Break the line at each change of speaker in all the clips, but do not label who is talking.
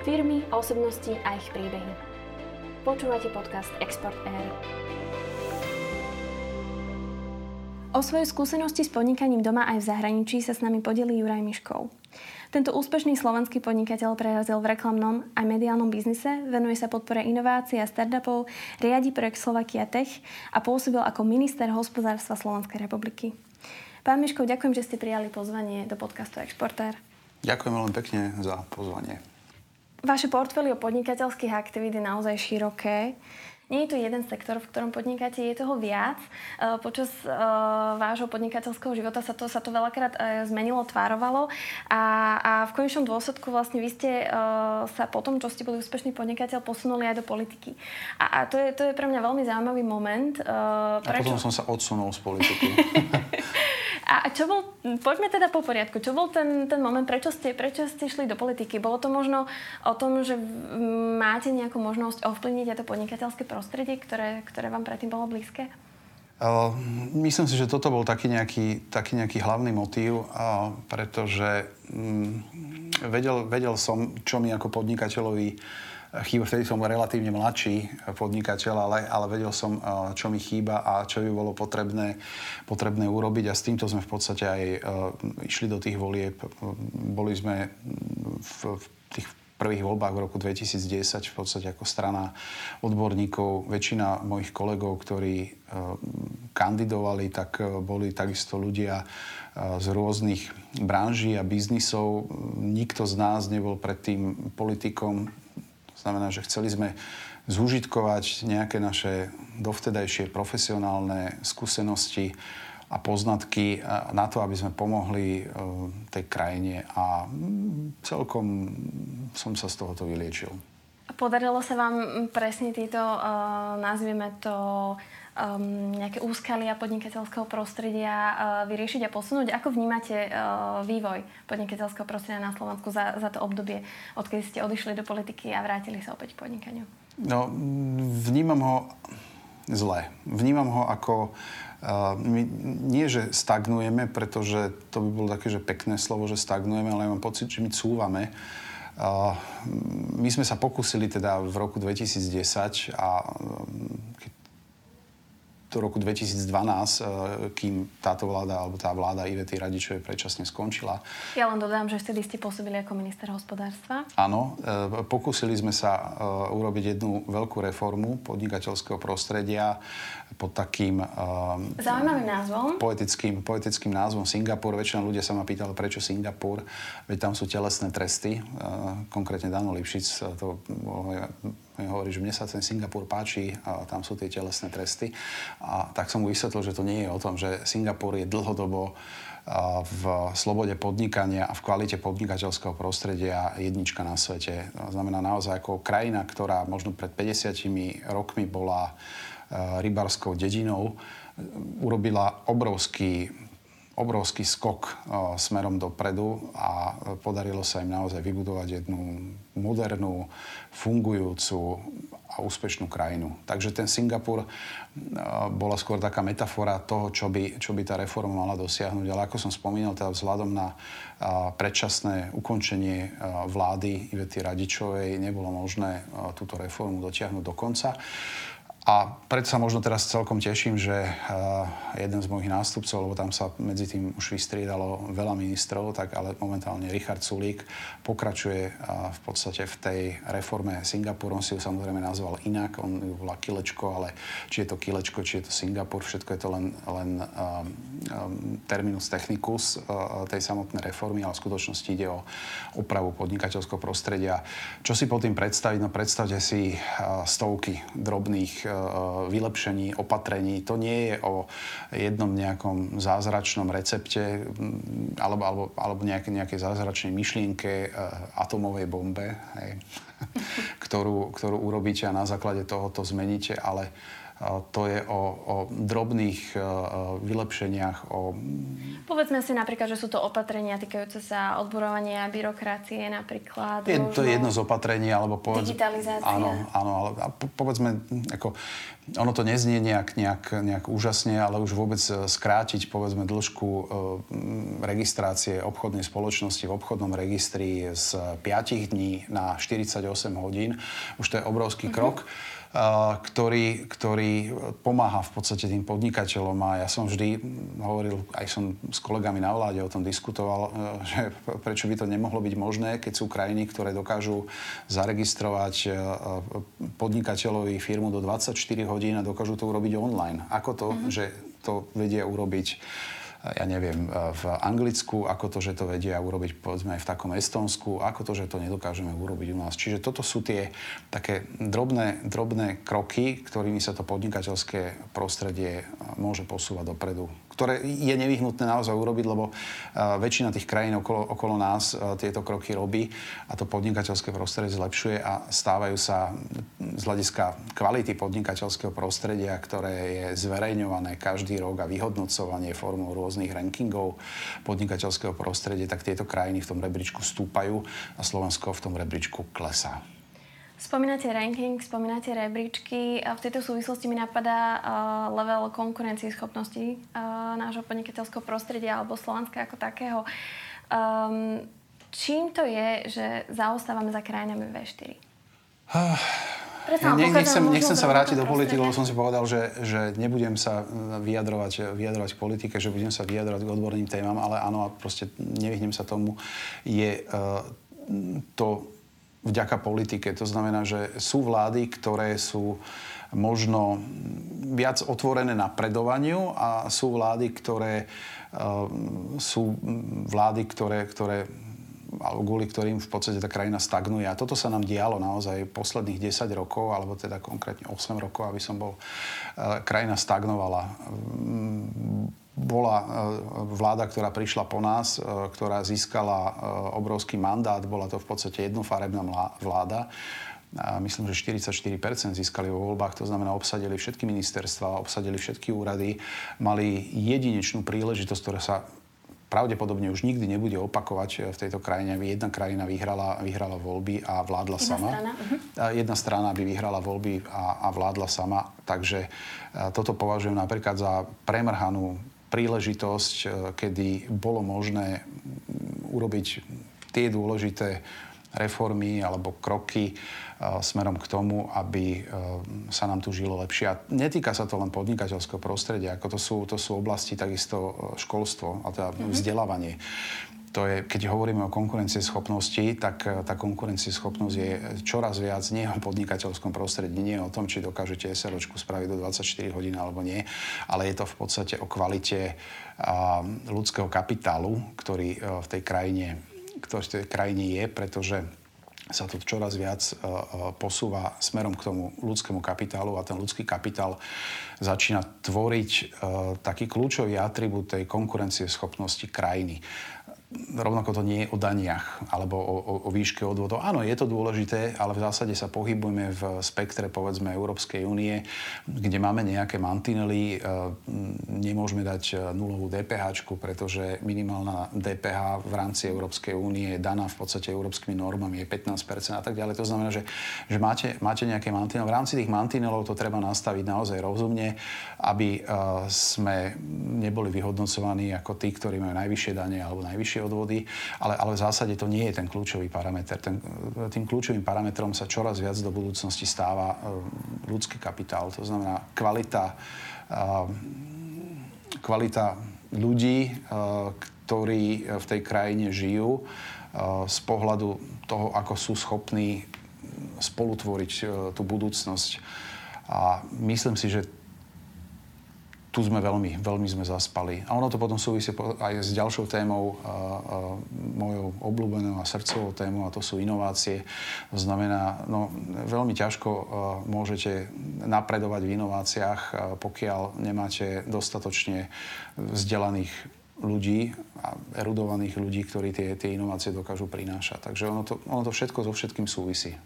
Firmy, osobnosti a ich príbehy. Počúvate podcast Export Air. O svoje skúsenosti s podnikaním doma aj v zahraničí sa s nami podelí Juraj Miškov. Tento úspešný slovenský podnikateľ prerazil v reklamnom aj mediálnom biznise, venuje sa podpore inovácií a startupov, riadi projekt Slovakia Tech a pôsobil ako minister hospodárstva Slovenskej republiky. Pán Miškov, ďakujem, že ste prijali pozvanie do podcastu Exportér.
Ďakujem veľmi pekne za pozvanie.
Vaše portfólio podnikateľských aktivít je naozaj široké. Nie je to jeden sektor, v ktorom podnikáte, je toho viac. E, počas uh, vášho podnikateľského života sa to, sa to veľakrát uh, zmenilo, tvárovalo a, a v konečnom dôsledku vlastne vy ste sa po tom, čo ste boli úspešný podnikateľ, posunuli aj do politiky. A, a to, je, to je pre mňa veľmi zaujímavý moment.
Prečo... A potom som sa odsunul z politiky.
A čo bol, poďme teda po poriadku, čo bol ten, ten moment, prečo ste, prečo ste šli do politiky? Bolo to možno o tom, že máte nejakú možnosť ovplyvniť aj to podnikateľské prostredie, ktoré, ktoré vám predtým bolo blízke?
Uh, myslím si, že toto bol taký nejaký, taký nejaký hlavný motív, uh, pretože um, vedel, vedel som, čo mi ako podnikateľovi chýba, vtedy som relatívne mladší podnikateľ, ale, ale vedel som, eh, čo mi chýba a čo by bolo potrebné, potrebné urobiť a s týmto sme v podstate aj uh, išli do tých volieb. Boli sme v, v tých prvých voľbách v roku 2010 v podstate ako strana odborníkov. Väčšina mojich kolegov, ktorí uh, kandidovali, tak boli takisto ľudia z rôznych branží a biznisov. Nikto z nás nebol predtým politikom znamená, že chceli sme zúžitkovať nejaké naše dovtedajšie profesionálne skúsenosti a poznatky na to, aby sme pomohli e, tej krajine a mm, celkom som sa z tohoto vyliečil.
Podarilo sa vám presne tieto, uh, nazvieme to, um, nejaké úskalia podnikateľského prostredia uh, vyriešiť a posunúť? Ako vnímate uh, vývoj podnikateľského prostredia na Slovensku za, za to obdobie, odkedy ste odišli do politiky a vrátili sa opäť k podnikaniu?
No, vnímam ho zle. Vnímam ho ako Uh, my nie, že stagnujeme, pretože to by bolo také, že pekné slovo, že stagnujeme, ale ja mám pocit, že my cúvame. Uh, my sme sa pokúsili teda v roku 2010 a keď do roku 2012, eh, kým táto vláda, alebo tá vláda Ivety Radičovej predčasne skončila.
Ja len dodám, že vtedy ste pôsobili ako minister hospodárstva.
Áno, eh, pokúsili sme sa eh, urobiť jednu veľkú reformu podnikateľského prostredia pod takým...
Zaujímavým názvom.
Poetickým, poetickým názvom Singapur. Väčšina ľudia sa ma pýtala, prečo Singapur, veď tam sú telesné tresty. Konkrétne Dano Lipšic to hovorí, že mne sa ten Singapur páči a tam sú tie telesné tresty. A tak som mu vysvetlil, že to nie je o tom, že Singapur je dlhodobo v slobode podnikania a v kvalite podnikateľského prostredia jednička na svete. To znamená naozaj ako krajina, ktorá možno pred 50 rokmi bola rybarskou dedinou, urobila obrovský obrovský skok uh, smerom dopredu a podarilo sa im naozaj vybudovať jednu modernú, fungujúcu a úspešnú krajinu. Takže ten Singapur bola skôr taká metafora toho, čo by, čo by tá reforma mala dosiahnuť. Ale ako som spomínal, teda vzhľadom na predčasné ukončenie vlády Ivety Radičovej nebolo možné túto reformu dotiahnuť do konca. A preto sa možno teraz celkom teším, že uh, jeden z mojich nástupcov, lebo tam sa medzi tým už vystriedalo veľa ministrov, tak ale momentálne Richard Sulík pokračuje uh, v podstate v tej reforme Singapuru. On si ju samozrejme nazval inak, on ju volá Kilečko, ale či je to Kilečko, či je to Singapur, všetko je to len, len um, terminus technicus uh, tej samotnej reformy, ale v skutočnosti ide o opravu podnikateľského prostredia. Čo si pod tým predstaviť? No predstavte si uh, stovky drobných Eh, vylepšení, opatrení. To nie je o jednom nejakom zázračnom recepte mm, alebo, alebo, alebo nejaké, nejakej zázračnej myšlienke eh, atomovej bombe, hej, ktorú, ktorú urobíte a na základe toho to zmeníte, ale to je o, o drobných vylepšeniach. O...
Povedzme si napríklad, že sú to opatrenia týkajúce sa odborovania byrokracie napríklad.
Je, to je jedno z opatrení, alebo
povedz... Digitalizácia.
Áno, áno, ale povedzme, ako, ono to neznie nejak, nejak, nejak úžasne, ale už vôbec skrátiť, povedzme, dĺžku e, registrácie obchodnej spoločnosti v obchodnom registri z 5 dní na 48 hodín, už to je obrovský mm-hmm. Ktorý, ktorý pomáha v podstate tým podnikateľom a ja som vždy hovoril, aj som s kolegami na vláde o tom diskutoval, e, že prečo by to nemohlo byť možné, keď sú krajiny, ktoré dokážu zaregistrovať e, podnikateľovi firmu do 24 hodín a dokážu to urobiť online. Ako to, mm-hmm. že to vedia urobiť ja neviem, v Anglicku, ako to, že to vedia urobiť povedzme aj v takom Estonsku, ako to, že to nedokážeme urobiť u nás. Čiže toto sú tie také drobné, drobné kroky, ktorými sa to podnikateľské prostredie môže posúvať dopredu ktoré je nevyhnutné naozaj urobiť, lebo väčšina tých krajín okolo, okolo nás tieto kroky robí a to podnikateľské prostredie zlepšuje a stávajú sa z hľadiska kvality podnikateľského prostredia, ktoré je zverejňované každý rok a vyhodnocovanie formou rôznych rankingov podnikateľského prostredia, tak tieto krajiny v tom rebríčku stúpajú a Slovensko v tom rebríčku klesá.
Spomínate ranking, spomínate rebríčky. V tejto súvislosti mi napadá uh, level konkurencieschopnosti uh, nášho podnikateľského prostredia alebo Slovenska ako takého. Um, čím to je, že zaostávame za krajinami V4? Uh,
ne, nechcem, nechcem sa vrátiť do politiky, lebo som si povedal, že, že nebudem sa vyjadrovať, vyjadrovať k politike, že budem sa vyjadrovať k odborným témam, ale áno, proste nevyhnem sa tomu. Je uh, to vďaka politike. To znamená, že sú vlády, ktoré sú možno viac otvorené napredovaniu a sú vlády, ktoré uh, sú vlády, ktoré, ktoré alebo kvôli ktorým v podstate tá krajina stagnuje. A toto sa nám dialo naozaj posledných 10 rokov, alebo teda konkrétne 8 rokov, aby som bol, uh, krajina stagnovala bola e, vláda, ktorá prišla po nás, e, ktorá získala e, obrovský mandát, bola to v podstate jednofarebná vláda. A myslím, že 44% získali vo voľbách, to znamená, obsadili všetky ministerstva, obsadili všetky úrady, mali jedinečnú príležitosť, ktorá sa pravdepodobne už nikdy nebude opakovať v tejto krajine, aby jedna krajina vyhrala, vyhrala voľby a vládla jedna sama. Strana. Uh-huh. Jedna strana by vyhrala voľby a, a vládla sama. Takže toto považujem napríklad za premrhanú príležitosť, e, kedy bolo možné urobiť tie dôležité reformy alebo kroky uh, smerom k tomu, aby uh, sa nám tu žilo lepšie. A netýka sa to len podnikateľského prostredia, ako to sú, to sú oblasti takisto školstvo, a teda mm-hmm. vzdelávanie to je, keď hovoríme o konkurencieschopnosti, tak eh, tá konkurencieschopnosť je čoraz viac nie o podnikateľskom prostredí, nie o tom, či dokážete SROčku spraviť do 24 hodín alebo nie, ale je to v podstate o kvalite ľudského kapitálu, ktorý eh, v tej krajine, ktorý v tej krajine je, pretože sa to čoraz viac uh, posúva smerom k tomu ľudskému kapitálu a ten ľudský kapitál začína tvoriť taký kľúčový atribút tej konkurencieschopnosti krajiny rovnako to nie je o daniach alebo o, o, o výške odvodov. Áno, je to dôležité, ale v zásade sa pohybujeme v spektre, povedzme, Európskej únie, kde máme nejaké mantinely. E, nemôžeme dať e, nulovú DPH, pretože minimálna DPH v rámci Európskej únie je daná v podstate európskymi normami, je 15% a tak ďalej. To znamená, že, že máte, máte nejaké mantinely. V rámci tých mantinelov to treba nastaviť naozaj rozumne, aby e, sme neboli vyhodnocovaní ako tí, ktorí majú najvyššie dane alebo najvyššie ďalšie odvody, ale, ale v zásade to nie je ten kľúčový parameter. Ten, tým kľúčovým parametrom sa čoraz viac do budúcnosti stáva e, ľudský kapitál, to znamená kvalita, e, kvalita ľudí, e, ktorí v tej krajine žijú, z pohľadu toho, ako sú schopní spolutvoriť tú budúcnosť. A myslím si, že tu sme veľmi, veľmi sme zaspali. A ono to potom súvisí aj s ďalšou témou, a, a, mojou obľúbenou a srdcovou témou, a to sú inovácie. To znamená, no, veľmi ťažko a, môžete napredovať v inováciách, a, pokiaľ nemáte dostatočne vzdelaných ľudí, erudovaných ľudí, ktorí tie, tie inovácie dokážu prinášať. Takže ono to, ono to všetko so všetkým súvisí.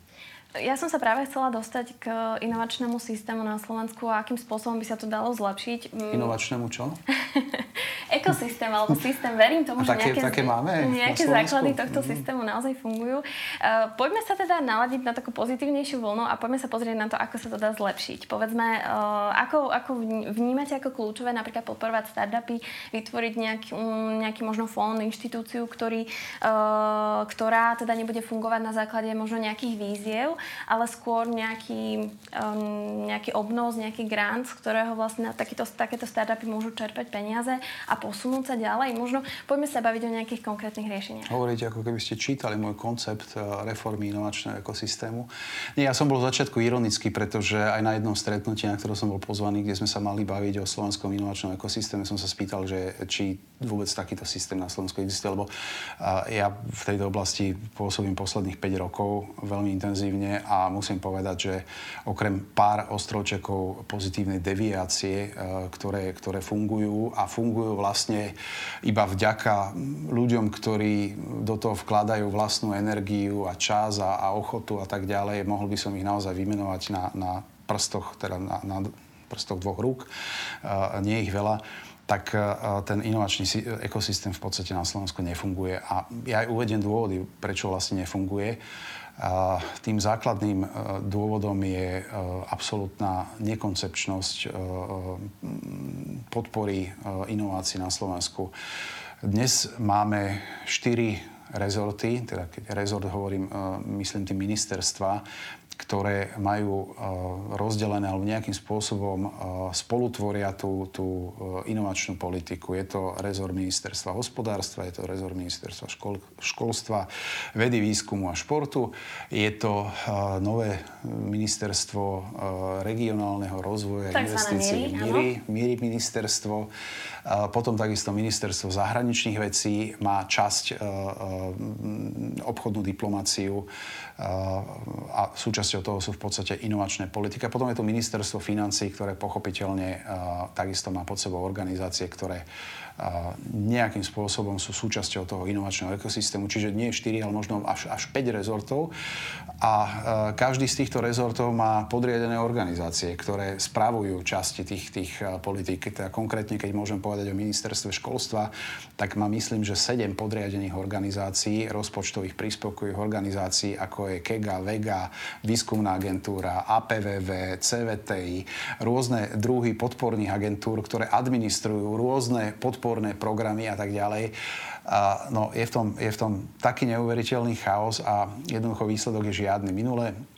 Ja som sa práve chcela dostať k inovačnému systému na Slovensku a akým spôsobom by sa to dalo zlepšiť.
Mm. Inovačnému čo?
Ekosystém alebo systém. Verím tomu,
že také,
nejaké,
také máme
nejaké základy tohto mm. systému naozaj fungujú. Uh, poďme sa teda naladiť na takú pozitívnejšiu vlnu a poďme sa pozrieť na to, ako sa to dá zlepšiť. Povedzme, uh, ako, ako vnímate ako kľúčové napríklad podporovať startupy, vytvoriť nejaký, um, nejaký možno fond, inštitúciu, ktorý, uh, ktorá teda nebude fungovať na základe možno nejakých víziev, ale skôr nejaký, um, nejaký obnos, nejaký grant, z ktorého vlastne takýto, takéto startupy môžu čerpať peniaze a posunúť sa ďalej. Možno poďme sa baviť o nejakých konkrétnych riešeniach.
Hovoríte, ako keby ste čítali môj koncept uh, reformy inovačného ekosystému. Nie, ja som bol v začiatku ironický, pretože aj na jednom stretnutí, na ktorom som bol pozvaný, kde sme sa mali baviť o slovenskom inovačnom ekosystéme, som sa spýtal, že či vôbec takýto systém na Slovensku existuje, lebo uh, ja v tejto oblasti pôsobím posledných 5 rokov veľmi intenzívne a musím povedať, že okrem pár ostrovčekov pozitívnej deviácie, e, ktoré, ktoré fungujú a fungujú vlastne iba vďaka ľuďom, ktorí do toho vkladajú vlastnú energiu a čas a, a ochotu a tak ďalej, mohol by som ich naozaj vymenovať na, na prstoch, teda na, na prstoch dvoch rúk, uh, nie ich veľa tak ten inovačný ekosystém v podstate na Slovensku nefunguje. A ja aj uvedem dôvody, prečo vlastne nefunguje. Tým základným e, dôvodom je e, absolútna nekoncepčnosť e, podpory inovácií na Slovensku. Dnes máme štyri rezorty, teda keď rezort hovorím, myslím tým ministerstva, ktoré majú uh, rozdelené alebo nejakým spôsobom uh, spolutvoria tú, tú uh, inovačnú politiku. Je to rezort ministerstva hospodárstva, je to rezort ministerstva škol, školstva, vedy, výskumu a športu, je to nové ministerstvo regionálneho rozvoja, investícií, míry, míry ministerstvo, potom takisto ministerstvo zahraničných vecí má časť obchodnú diplomáciu a súčasťou toho sú v podstate inovačné politiky. A potom je tu ministerstvo financí, ktoré pochopiteľne takisto má pod sebou organizácie, ktoré nejakým spôsobom sú súčasťou toho inovačného ekosystému, čiže nie 4, ale možno až, až 5 rezortov. A každý z týchto rezortov má podriadené organizácie, ktoré spravujú časti tých, tých politík. Teda konkrétne, keď môžem povedať o ministerstve školstva, tak má myslím, že 7 podriadených organizácií, rozpočtových príspevkových organizácií, ako je KEGA, VEGA, Výskumná agentúra, APVV, CVTI, rôzne druhy podporných agentúr, ktoré administrujú rôzne podporné programy a tak ďalej. A, no, je, v tom, je v tom taký neuveriteľný chaos a jednoducho výsledok je žiadny. Minule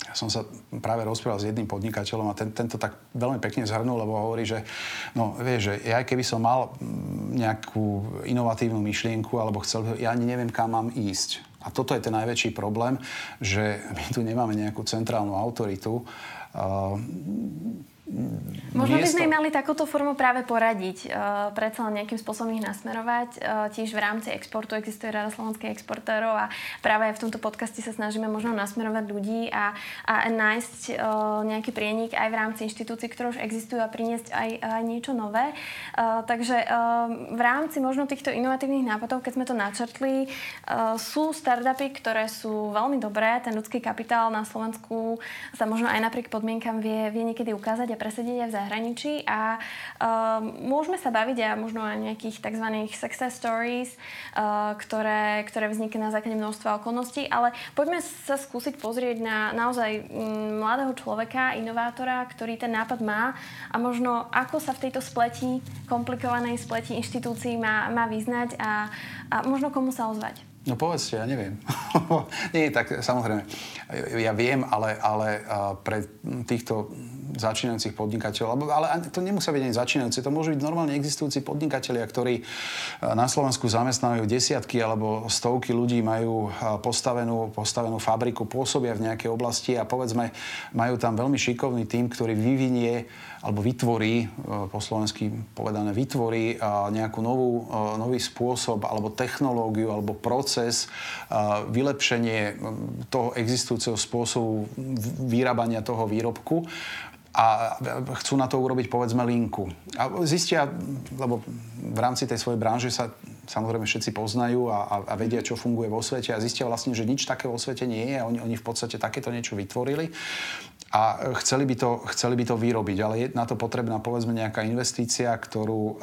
ja som sa práve rozprával s jedným podnikateľom a ten, tento tak veľmi pekne zhrnul, lebo hovorí, že no vieš, že ja keby som mal mm, nejakú inovatívnu myšlienku alebo chcel, ja ani neviem, kam mám ísť. A toto je ten najväčší problém, že my tu nemáme nejakú centrálnu autoritu. Uh,
Možno by sme mali takúto formu práve poradiť, uh, predsa len nejakým spôsobom ich nasmerovať. Uh, tiež v rámci exportu existuje Rada slovenských exportérov a práve v tomto podcaste sa snažíme možno nasmerovať ľudí a, a nájsť uh, nejaký prienik aj v rámci inštitúcií, ktoré už existujú a priniesť aj, aj niečo nové. Uh, takže uh, v rámci možno týchto inovatívnych nápadov, keď sme to načrtli, uh, sú startupy, ktoré sú veľmi dobré. Ten ľudský kapitál na Slovensku sa možno aj napriek podmienkam vie, vie niekedy ukázať a presedieť aj v zahraničí a uh, môžeme sa baviť aj možno o nejakých tzv. success stories, uh, ktoré, ktoré vznikli na základe množstva okolností, ale poďme sa skúsiť pozrieť na naozaj um, mladého človeka, inovátora, ktorý ten nápad má a možno ako sa v tejto spleti, komplikovanej spleti inštitúcií má, má vyznať a, a možno komu sa ozvať.
No povedzte, ja neviem. Nie, tak samozrejme, ja viem, ale, ale pre týchto začínajúcich podnikateľov, ale to nemusia byť ani začínajúci, to môžu byť normálne existujúci podnikatelia, ktorí na Slovensku zamestnávajú desiatky alebo stovky ľudí, majú postavenú, postavenú fabriku, pôsobia v nejakej oblasti a povedzme, majú tam veľmi šikovný tým, ktorý vyvinie alebo vytvorí, e, po slovensky povedané, vytvorí e, nejakú novú, e, nový spôsob alebo technológiu alebo proces, vylepšenie toho existujúceho spôsobu vyrábania toho výrobku a chcú na to urobiť povedzme linku. A zistia, lebo v rámci tej svojej branže sa samozrejme všetci poznajú a, a, vedia, čo funguje vo svete a zistia vlastne, že nič také vo svete nie je a oni, oni v podstate takéto niečo vytvorili a chceli by to, chceli by to vyrobiť, ale je na to potrebná povedzme nejaká investícia, ktorú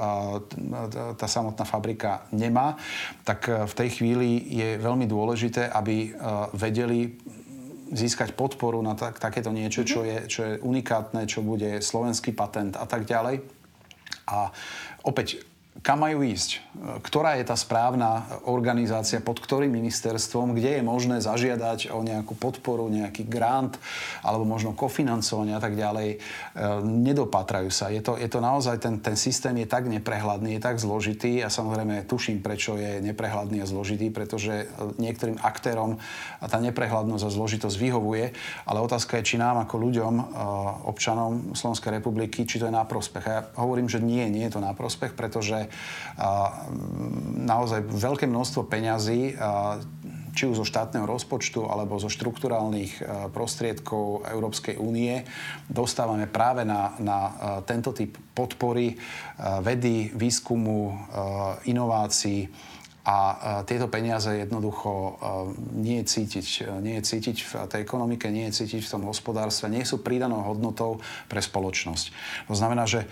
tá samotná fabrika nemá, tak v tej chvíli je veľmi dôležité, aby vedeli získať podporu na tak, takéto niečo, čo je, čo je unikátne, čo bude slovenský patent a tak ďalej. A opäť kam majú ísť? Ktorá je tá správna organizácia, pod ktorým ministerstvom, kde je možné zažiadať o nejakú podporu, nejaký grant alebo možno kofinancovanie a tak ďalej. E, nedopatrajú sa. Je to, je to naozaj, ten, ten systém je tak neprehľadný, je tak zložitý a samozrejme tuším, prečo je neprehľadný a zložitý, pretože niektorým aktérom tá neprehľadnosť a zložitosť vyhovuje, ale otázka je, či nám ako ľuďom, e, občanom Slovenskej republiky, či to je na prospech. A ja hovorím, že nie, nie je to na prospech, pretože naozaj veľké množstvo peňazí či už zo štátneho rozpočtu alebo zo štrukturálnych prostriedkov Európskej únie dostávame práve na, na tento typ podpory vedy, výskumu, inovácií a tieto peniaze jednoducho nie je cítiť. Nie je cítiť v tej ekonomike, nie je cítiť v tom hospodárstve, nie sú pridanou hodnotou pre spoločnosť. To znamená, že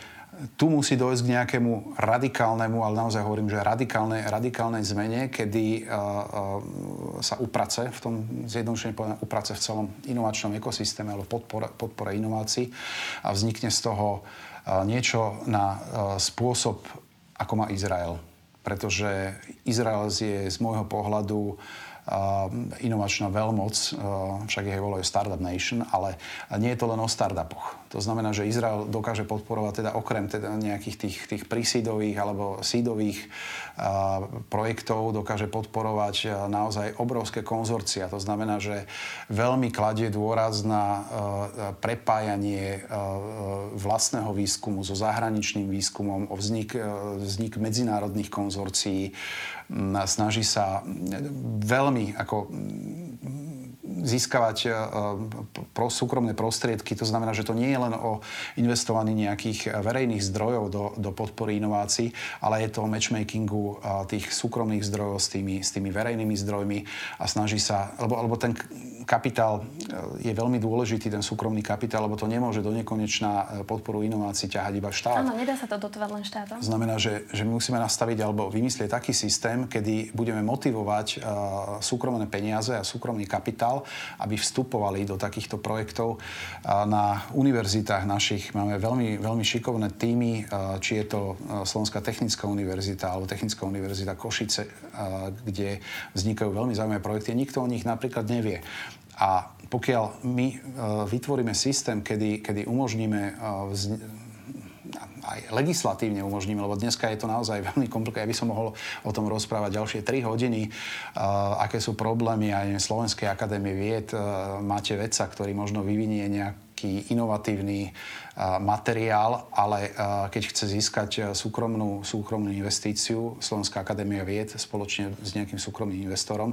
tu musí dojsť k nejakému radikálnemu, ale naozaj hovorím, že radikálnej, radikálnej zmene, kedy uh, uh, sa uprace, v tom zjednodušení povedané, uprace v celom inovačnom ekosystéme alebo podpore, podpore inovácií a vznikne z toho uh, niečo na uh, spôsob, ako má Izrael. Pretože Izrael je z môjho pohľadu inovačná veľmoc, však ich volajú Startup Nation, ale nie je to len o startupoch. To znamená, že Izrael dokáže podporovať teda okrem teda nejakých tých, tých prísídových alebo sídových a, projektov, dokáže podporovať a, naozaj obrovské konzorcia. To znamená, že veľmi kladie dôraz na a, prepájanie vlastného výskumu so zahraničným výskumom, o vznik, vznik medzinárodných konzorcií. Snaží sa veľmi ako získavať e, pro súkromné prostriedky. To znamená, že to nie je len o investovaní nejakých verejných zdrojov do, do podpory inovácií, ale je to o matchmakingu e, tých súkromných zdrojov s tými, s tými verejnými zdrojmi a snaží sa, lebo, lebo ten kapitál e, je veľmi dôležitý, ten súkromný kapitál, lebo to nemôže do nekonečná podporu inovácií ťahať iba štát.
Áno, nedá sa to dotovať len štátom.
Znamená, že, že my musíme nastaviť alebo vymyslieť taký systém, kedy budeme motivovať uh, súkromné peniaze a súkromný kapitál aby vstupovali do takýchto projektov. Na univerzitách našich máme veľmi, veľmi šikovné týmy, či je to Slovenská technická univerzita alebo Technická univerzita Košice, kde vznikajú veľmi zaujímavé projekty. Nikto o nich napríklad nevie. A pokiaľ my vytvoríme systém, kedy, kedy umožníme aj legislatívne umožníme, lebo dneska je to naozaj veľmi komplikované. Ja by som mohol o tom rozprávať ďalšie 3 hodiny, uh, aké sú problémy aj Slovenskej akadémie vied. Uh, máte vedca, ktorý možno vyvinie nejak nejaký inovatívny materiál, ale keď chce získať súkromnú, súkromnú investíciu, Slovenská akadémia vied spoločne s nejakým súkromným investorom,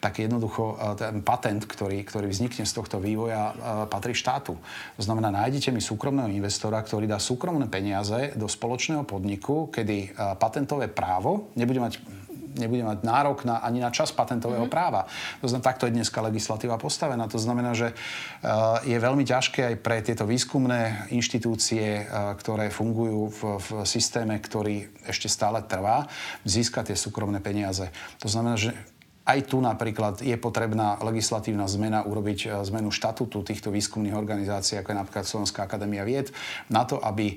tak jednoducho ten patent, ktorý, ktorý vznikne z tohto vývoja, patrí štátu. To znamená, nájdete mi súkromného investora, ktorý dá súkromné peniaze do spoločného podniku, kedy patentové právo nebude mať nebude mať nárok na, ani na čas patentového mm-hmm. práva. To znamená, takto je dneska legislatíva postavená. To znamená, že uh, je veľmi ťažké aj pre tieto výskumné inštitúcie, uh, ktoré fungujú v, v systéme, ktorý ešte stále trvá, získať tie súkromné peniaze. To znamená, že aj tu napríklad je potrebná legislatívna zmena, urobiť e, zmenu štatútu týchto výskumných organizácií, ako je napríklad Slovenská akadémia vied, na to, aby e,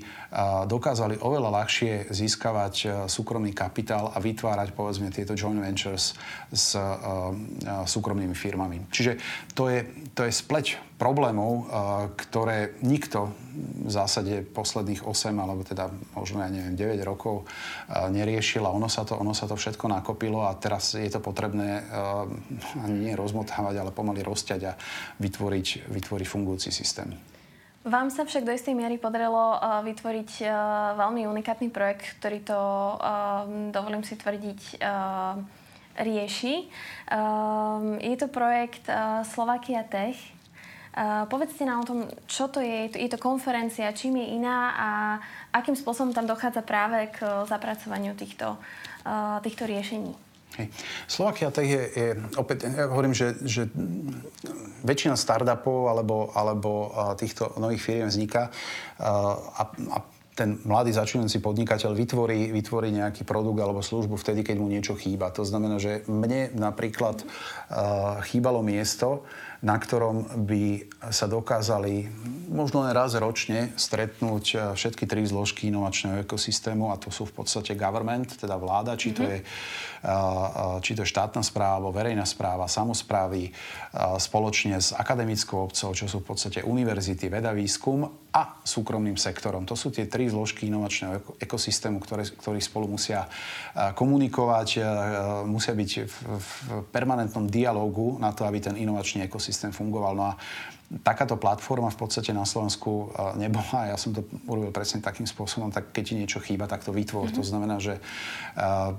dokázali oveľa ľahšie získavať e, súkromný kapitál a vytvárať povedzme tieto joint ventures s súkromnými firmami. Čiže to je, to je spleť problémov, ktoré nikto v zásade posledných 8 alebo teda možno ja neviem 9 rokov neriešil a ono sa to, ono sa to všetko nakopilo a teraz je to potrebné ani nie rozmotávať, ale pomaly rozťať a vytvoriť, vytvoriť fungujúci systém.
Vám sa však do istej miery podarilo vytvoriť veľmi unikátny projekt, ktorý to, dovolím si tvrdiť, rieši. Je to projekt Slovakia Tech, povedzte nám o tom, čo to je, je to konferencia, čím je iná a akým spôsobom tam dochádza práve k zapracovaniu týchto, uh, týchto riešení.
Hej. Slovakia Tech je, je opäť, ja hovorím, že, že väčšina startupov alebo, alebo týchto nových firiem vzniká a, a ten mladý začínajúci podnikateľ vytvorí, vytvorí nejaký produkt alebo službu vtedy, keď mu niečo chýba. To znamená, že mne napríklad uh, chýbalo miesto, na ktorom by sa dokázali možno len raz ročne stretnúť e, všetky tri zložky inovačného ekosystému a to sú v podstate government, teda vláda, či to, mm-hmm. je, či to je štátna správa alebo verejná správa, samozprávy spoločne s akademickou obcov, čo sú v podstate univerzity, veda, výskum a súkromným sektorom. To sú tie tri zložky inovačného ekosystému, ktoré, ktorí spolu musia komunikovať, musia byť v, v permanentnom dialogu na to, aby ten inovačný ekosystém systém fungoval. No a takáto platforma v podstate na Slovensku e, nebola. Ja som to urobil presne takým spôsobom, tak keď ti niečo chýba, tak to vytvor. Mm-hmm. To znamená, že uh,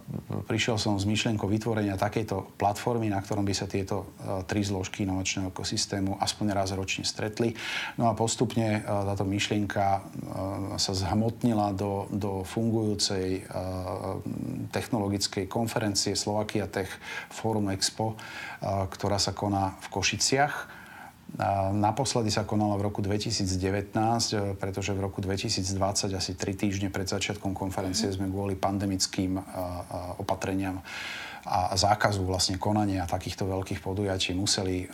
prišiel som s myšlienkou vytvorenia takejto platformy, na ktorom by sa tieto uh, tri zložky inovačného ekosystému aspoň raz ročne stretli. No a postupne uh, táto myšlienka sa zhmotnila do, do fungujúcej technologickej konferencie Slovakia Tech Forum Expo, ktorá sa koná v Košiciach Naposledy sa konala v roku 2019, e, pretože v roku 2020, asi tri týždne pred začiatkom konferencie, mhm. sme kvôli pandemickým e, e, opatreniam a zákazu vlastne konania takýchto veľkých podujatí museli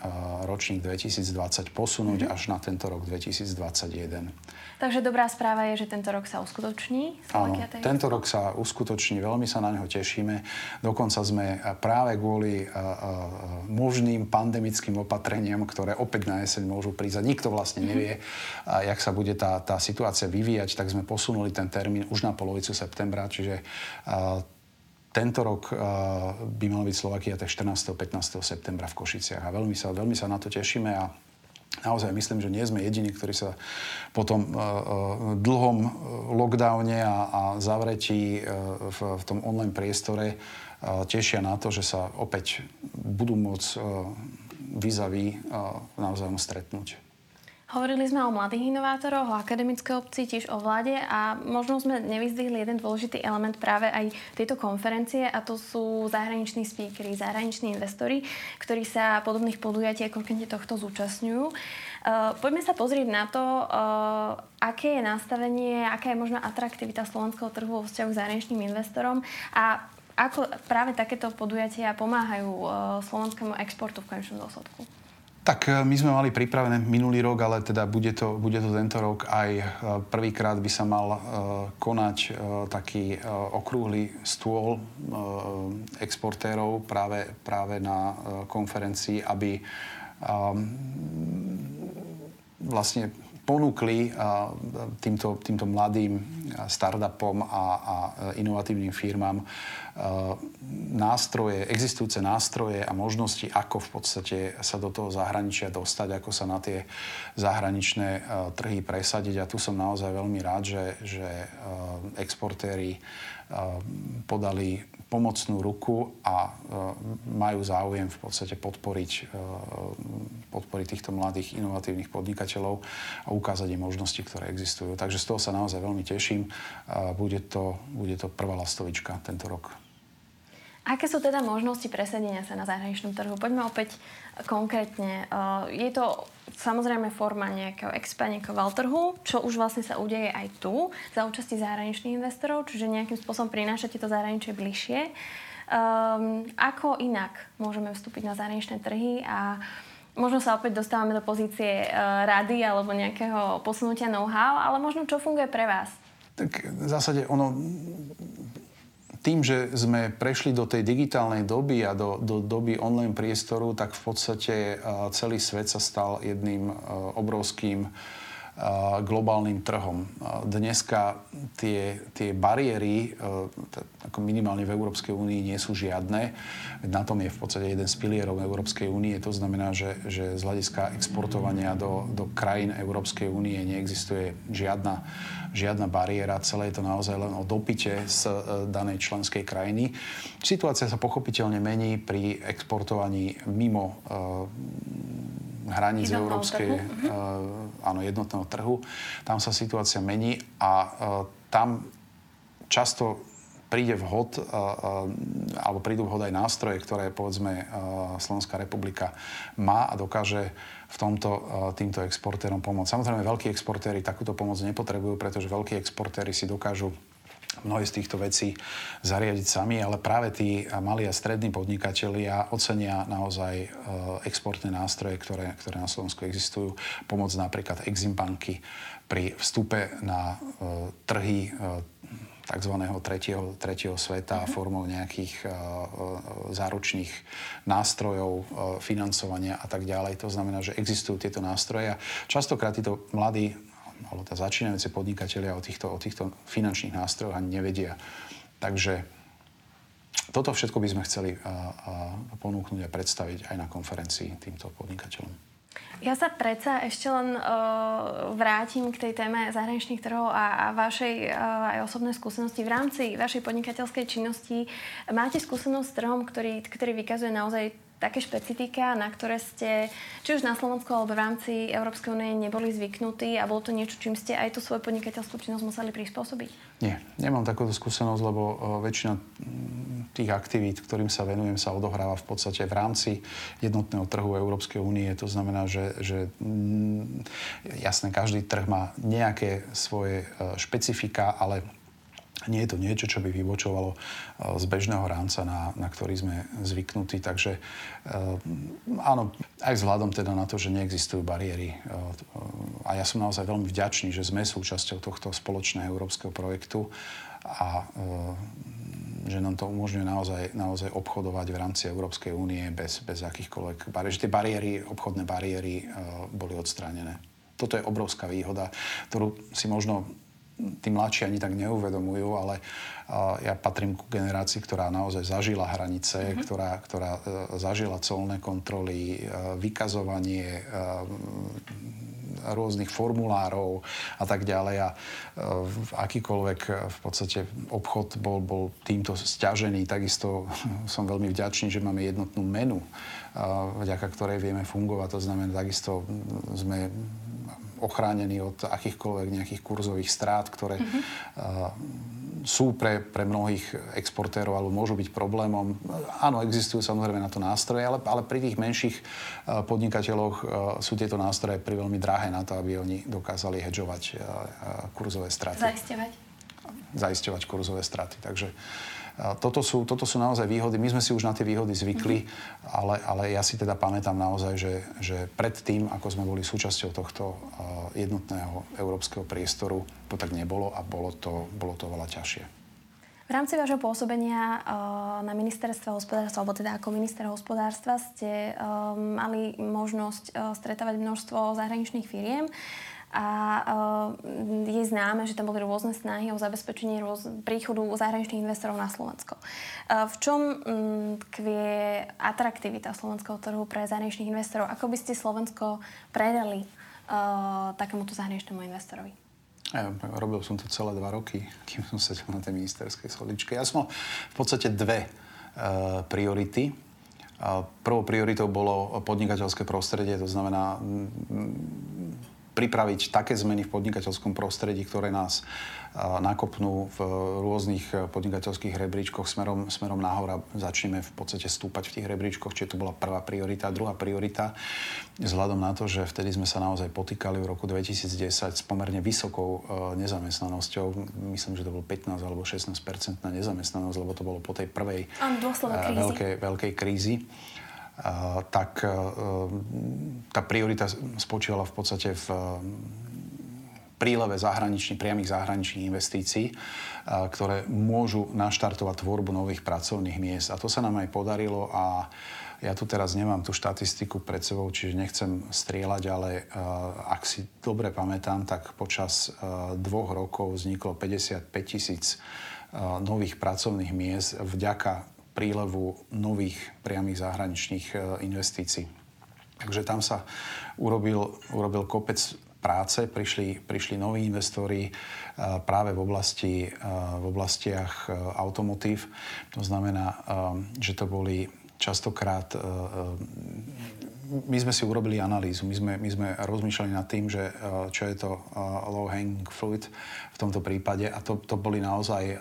ročník 2020 posunúť mm-hmm. až na tento rok 2021.
Takže dobrá správa je, že tento rok sa uskutoční.
Áno, tento rok sa uskutoční, veľmi sa na neho tešíme. Dokonca sme práve kvôli uh, možným pandemickým opatreniam, ktoré opäť na jeseň môžu prísť, a nikto vlastne mhm. nevie, mm-hmm. jak sa bude tá, tá situácia vyvíjať, tak sme posunuli ten termín už na polovicu septembra, čiže tento rok uh, by mal byť Slovakia tak 14. 15. septembra v Košiciach a veľmi sa, veľmi sa na to tešíme a naozaj myslím, že nie sme jediní, ktorí sa po tom uh, dlhom lockdowne a, a zavretí v, v tom online priestore tešia na to, že sa opäť budú môcť uh, vyzaví uh, naozaj stretnúť.
Hovorili sme o mladých inovátoroch, o akademickej obci, tiež o vláde a možno sme nevyzdvihli jeden dôležitý element práve aj tejto konferencie a to sú zahraniční speakery, zahraniční investori, ktorí sa podobných podujatí ako tohto zúčastňujú. Uh, poďme sa pozrieť na to, uh, aké je nastavenie, aká je možná atraktivita slovenského trhu vo vzťahu k zahraničným investorom a ako práve takéto podujatia pomáhajú uh, slovenskému exportu v konečnom dôsledku.
Tak e, my sme mali pripravené minulý rok, ale teda bude to, bude to tento rok. Aj e, prvýkrát by sa mal uh, konať taký okrúhly stôl exportérov práve, práve na konferencii, aby vlastne ponúkli týmto, týmto mladým startupom a, a inovatívnym firmám nástroje, existujúce nástroje a možnosti, ako v podstate sa do toho zahraničia dostať, ako sa na tie zahraničné trhy presadiť. A tu som naozaj veľmi rád, že, že exportéri podali pomocnú ruku a majú záujem v podstate podporiť, podporiť týchto mladých inovatívnych podnikateľov a ukázať im možnosti, ktoré existujú. Takže z toho sa naozaj veľmi teším. Bude to, bude to prvá lastovička tento rok.
Aké sú teda možnosti presadenia sa na zahraničnom trhu? Poďme opäť konkrétne. Je to samozrejme forma nejakého expa, nejakého trhu, čo už vlastne sa udeje aj tu za účasti zahraničných investorov, čiže nejakým spôsobom prinášate to zahraničie bližšie. Um, ako inak môžeme vstúpiť na zahraničné trhy a možno sa opäť dostávame do pozície uh, rady alebo nejakého posunutia know-how, ale možno čo funguje pre vás?
Tak v zásade ono tým, že sme prešli do tej digitálnej doby a do, do doby online priestoru, tak v podstate celý svet sa stal jedným obrovským globálnym trhom. Dneska tie, tie bariéry, ako minimálne v Európskej únii, nie sú žiadne. Na tom je v podstate jeden z pilierov Európskej únie. To znamená, že, že z hľadiska exportovania do, do krajín Európskej únie neexistuje žiadna, žiadna bariéra. Celé je to naozaj len o dopite z e, danej členskej krajiny. Situácia sa pochopiteľne mení pri exportovaní mimo hraníc európskej, uh, áno, jednotného trhu. Tam sa situácia mení a uh, tam často príde vhod, uh, alebo prídu vhod aj nástroje, ktoré povedzme Slovenská republika má a dokáže v tomto týmto exportérom pomôcť. Samozrejme, veľkí exportéry takúto pomoc nepotrebujú, pretože veľkí exportéry si dokážu mnohé z týchto vecí zariadiť sami, ale práve tí malí a strední podnikatelia ocenia naozaj e, exportné nástroje, ktoré, ktoré na Slovensku existujú. Pomoc napríklad Exim banky pri vstupe na e, trhy e, tzv. Tretieho, tretieho sveta uh-huh. formou nejakých uh, záručných nástrojov, uh, financovania a tak ďalej. To znamená, že existujú tieto nástroje a častokrát títo mladí alebo tá začínajúce podnikatelia o týchto, o týchto finančných nástrojoch ani nevedia. Takže toto všetko by sme chceli a, a ponúknuť a predstaviť aj na konferencii týmto podnikateľom.
Ja sa predsa ešte len uh, vrátim k tej téme zahraničných trhov a, a vašej uh, aj osobnej skúsenosti. V rámci vašej podnikateľskej činnosti máte skúsenosť s trhom, ktorý, ktorý vykazuje naozaj také špecifika, na ktoré ste či už na Slovensku alebo v rámci Európskej únie neboli zvyknutí a bolo to niečo, čím ste aj tú svoju podnikateľskú činnosť museli prispôsobiť?
Nie, nemám takúto skúsenosť, lebo uh, väčšina tých aktivít, ktorým sa venujem, sa odohráva v podstate v rámci jednotného trhu Európskej únie. To znamená, že, že jasné, každý trh má nejaké svoje uh, špecifika, ale nie je to niečo, čo by vybočovalo eh, z bežného rámca, na, na ktorý sme zvyknutí. Takže eh, áno, aj vzhľadom teda na to, že neexistujú bariéry. Eh, a ja som naozaj veľmi vďačný, že sme súčasťou tohto spoločného európskeho projektu a že nám to umožňuje naozaj, naozaj obchodovať v rámci Európskej únie bez, bez akýchkoľvek bariér. Že tie bariéry, obchodné bariéry boli odstránené. Toto je obrovská výhoda, ktorú si možno tí mladší ani tak neuvedomujú, ale ja patrím ku generácii, ktorá naozaj zažila hranice, mm-hmm. ktorá, ktorá e, zažila colné kontroly, e, vykazovanie e, rôznych formulárov a tak ďalej. A akýkoľvek v podstate obchod bol, bol týmto stiažený. Takisto som veľmi vďačný, že máme jednotnú menu, vďaka ktorej vieme fungovať. To znamená, takisto sme ochránení od akýchkoľvek nejakých kurzových strát, ktoré mm-hmm. sú pre, pre mnohých exportérov alebo môžu byť problémom. Áno, existujú samozrejme na to nástroje, ale, ale pri tých menších podnikateľoch sú tieto nástroje pri veľmi drahé na to, aby oni dokázali hedžovať kurzové straty.
Zaisťovať.
Zaisťovať kurzové straty. Takže toto sú, toto sú naozaj výhody. My sme si už na tie výhody zvykli, mm-hmm. ale, ale ja si teda pamätám naozaj, že, že pred tým, ako sme boli súčasťou tohto jednotného európskeho priestoru, to tak nebolo a bolo to, bolo to veľa ťažšie.
V rámci vášho pôsobenia na ministerstve hospodárstva, alebo teda ako minister hospodárstva, ste mali možnosť stretávať množstvo zahraničných firiem a uh, je známe, že tam boli rôzne snahy o zabezpečenie rôz, príchodu zahraničných investorov na Slovensko. Uh, v čom um, tkvie atraktivita slovenského trhu pre zahraničných investorov? Ako by ste Slovensko predali uh, takémuto zahraničnému investorovi?
Ja, robil som to celé dva roky, kým som sedel na tej ministerskej schodičke. Ja som mal v podstate dve uh, priority. Uh, prvou prioritou bolo podnikateľské prostredie, to znamená pripraviť také zmeny v podnikateľskom prostredí, ktoré nás nakopnú v rôznych podnikateľských rebríčkoch smerom, smerom nahor a začneme v podstate stúpať v tých rebríčkoch, čiže to bola prvá priorita. Druhá priorita, vzhľadom na to, že vtedy sme sa naozaj potýkali v roku 2010 s pomerne vysokou nezamestnanosťou, myslím, že to bolo 15 alebo 16 na nezamestnanosť, lebo to bolo po tej prvej veľkej, veľkej krízi tak e, tá priorita spočívala v podstate v príleve zahraničných, priamých zahraničných investícií, ktoré môžu naštartovať tvorbu nových pracovných miest. A to sa nám aj podarilo a ja tu teraz nemám tú štatistiku pred sebou, čiže nechcem strieľať, ale ak si dobre pamätám, tak počas dvoch rokov vzniklo 55 tisíc nových pracovných miest vďaka prílevu nových priamých zahraničných e, investícií. Takže tam sa urobil, urobil kopec práce, prišli, prišli noví investori e, práve v, oblasti, e, v oblastiach automotív. To znamená, že to boli častokrát my sme si urobili analýzu, my sme, my sme rozmýšľali nad tým, že čo je to low hanging fruit v tomto prípade a to, to boli naozaj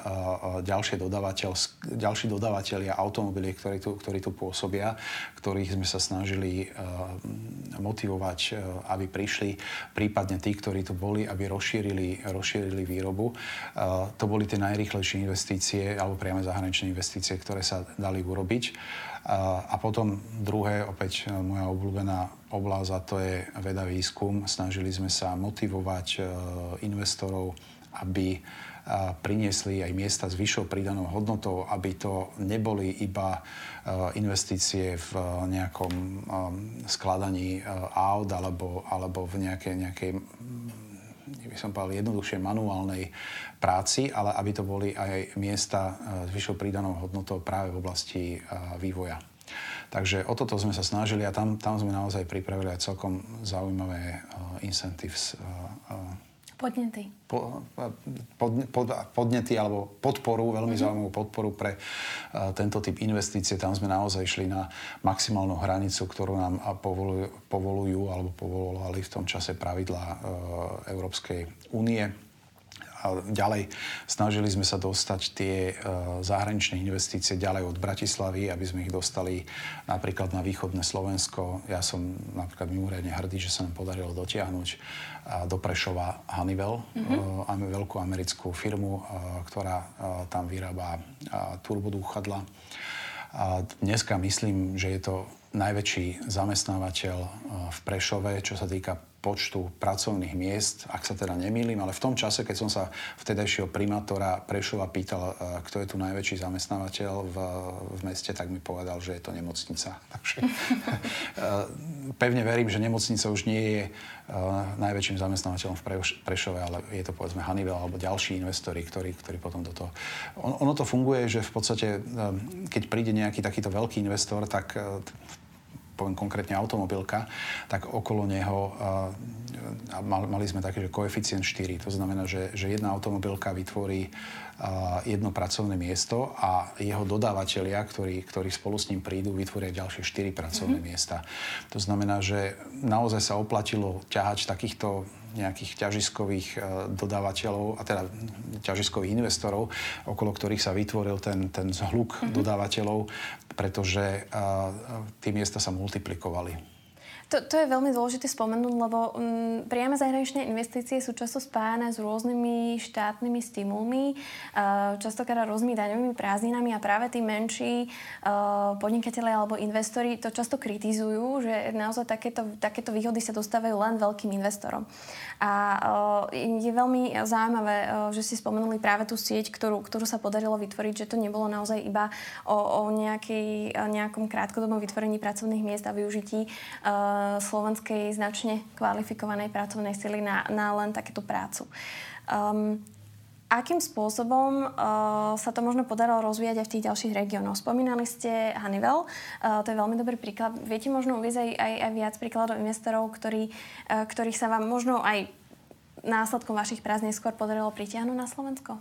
ďalšie dodávateľ, ďalší dodávateľia automobilie, ktorí tu, ktorí tu pôsobia, ktorých sme sa snažili motivovať, aby prišli, prípadne tí, ktorí tu boli, aby rozšírili, rozšírili výrobu. To boli tie najrýchlejšie investície alebo priame zahraničné investície, ktoré sa dali urobiť. A potom druhé, opäť e, moja obľúbená oblasť, a to je veda výskum. Snažili sme sa motivovať e, investorov, aby e, priniesli aj miesta s vyššou pridanou hodnotou, aby to neboli iba investície v nejakom skladaní aut alebo, alebo v nejakej, nejakej by som povedal, jednoduchšie manuálnej práci, ale aby to boli aj miesta s vyššou pridanou hodnotou práve v oblasti vývoja. Takže o toto sme sa snažili a tam, tam sme naozaj pripravili aj celkom zaujímavé uh, incentives. Uh,
uh, Podnety.
Po, pod, pod, podnety alebo podporu, veľmi mm-hmm. zaujímavú podporu pre uh, tento typ investície. Tam sme naozaj išli na maximálnu hranicu, ktorú nám povolujú, povolujú alebo povolovali v tom čase pravidlá uh, Európskej únie a ďalej snažili sme sa dostať tie e, zahraničné investície ďalej od Bratislavy, aby sme ich dostali napríklad na východné Slovensko. Ja som napríklad mimoriadne hrdý, že sa nám podarilo dotiahnuť do Prešova Honeywell, mm-hmm. veľkú americkú firmu, ktorá tam vyrába turbodúchadla. A dneska myslím, že je to najväčší zamestnávateľ v Prešove, čo sa týka počtu pracovných miest, ak sa teda nemýlim, ale v tom čase, keď som sa vtedajšieho primátora Prešova pýtal, e, kto je tu najväčší zamestnávateľ v, v meste, tak mi povedal, že je to nemocnica. Takže e, pevne verím, že nemocnica už nie je e, najväčším zamestnávateľom v Prešove, ale je to povedzme Hannibal alebo ďalší investori, ktorí, ktorí potom do toho... On, ono to funguje, že v podstate, keď príde nejaký takýto veľký investor, tak poviem konkrétne automobilka, tak okolo neho uh, mali sme taký, že koeficient 4. To znamená, že, že jedna automobilka vytvorí uh, jedno pracovné miesto a jeho dodávateľia, ktorí, ktorí spolu s ním prídu, vytvoria ďalšie 4 pracovné mm-hmm. miesta. To znamená, že naozaj sa oplatilo ťahať takýchto nejakých ťažiskových e, dodávateľov, a teda ťažiskových investorov, okolo ktorých sa vytvoril ten, ten zhluk mm-hmm. dodávateľov, pretože uh, tie miesta sa multiplikovali.
To, to je veľmi dôležité spomenúť, lebo um, priame zahraničné investície sú často spájane s rôznymi štátnymi stimulmi, uh, častokrát rôznymi daňovými prázdninami a práve tí menší uh, podnikatelia alebo investori to často kritizujú, že naozaj takéto, takéto výhody sa dostávajú len veľkým investorom. A uh, je veľmi zaujímavé, uh, že si spomenuli práve tú sieť, ktorú, ktorú sa podarilo vytvoriť, že to nebolo naozaj iba o, o nejakej, nejakom krátkodobom vytvorení pracovných miest a využití uh, slovenskej značne kvalifikovanej pracovnej sily na, na len takéto prácu. Um, Akým spôsobom uh, sa to možno podarilo rozvíjať aj v tých ďalších regiónoch? Spomínali ste Hanivel, uh, to je veľmi dobrý príklad. Viete možno uvieť aj, aj, aj viac príkladov investorov, ktorí, uh, ktorých sa vám možno aj následkom vašich prác neskôr podarilo pritiahnuť na Slovensko?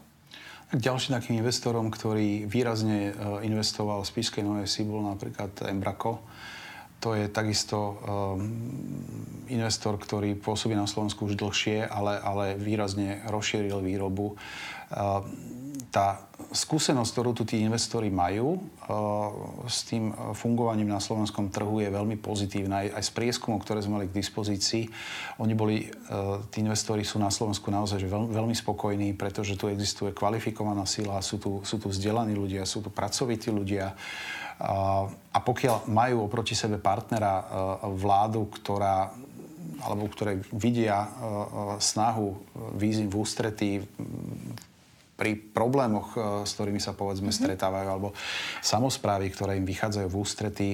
Ďalším takým investorom, ktorý výrazne uh, investoval v Spišskej Novej Si, napríklad Embraco to je takisto um, investor, ktorý pôsobí na Slovensku už dlhšie, ale, ale výrazne rozšíril výrobu. Uh, tá skúsenosť, ktorú tu tí investori majú uh, s tým fungovaním na slovenskom trhu je veľmi pozitívna. Aj, aj z prieskumov, ktoré sme mali k dispozícii, oni boli, uh, tí investori sú na Slovensku naozaj veľmi spokojní, pretože tu existuje kvalifikovaná sila, sú tu, sú tu vzdelaní ľudia, sú tu pracovití ľudia. A pokiaľ majú oproti sebe partnera e, vládu, ktorá alebo ktoré vidia e, e, snahu výzim v ústretí pri problémoch, s ktorými sa povedzme mm-hmm. stretávajú, alebo samozprávy, ktoré im vychádzajú v ústretí,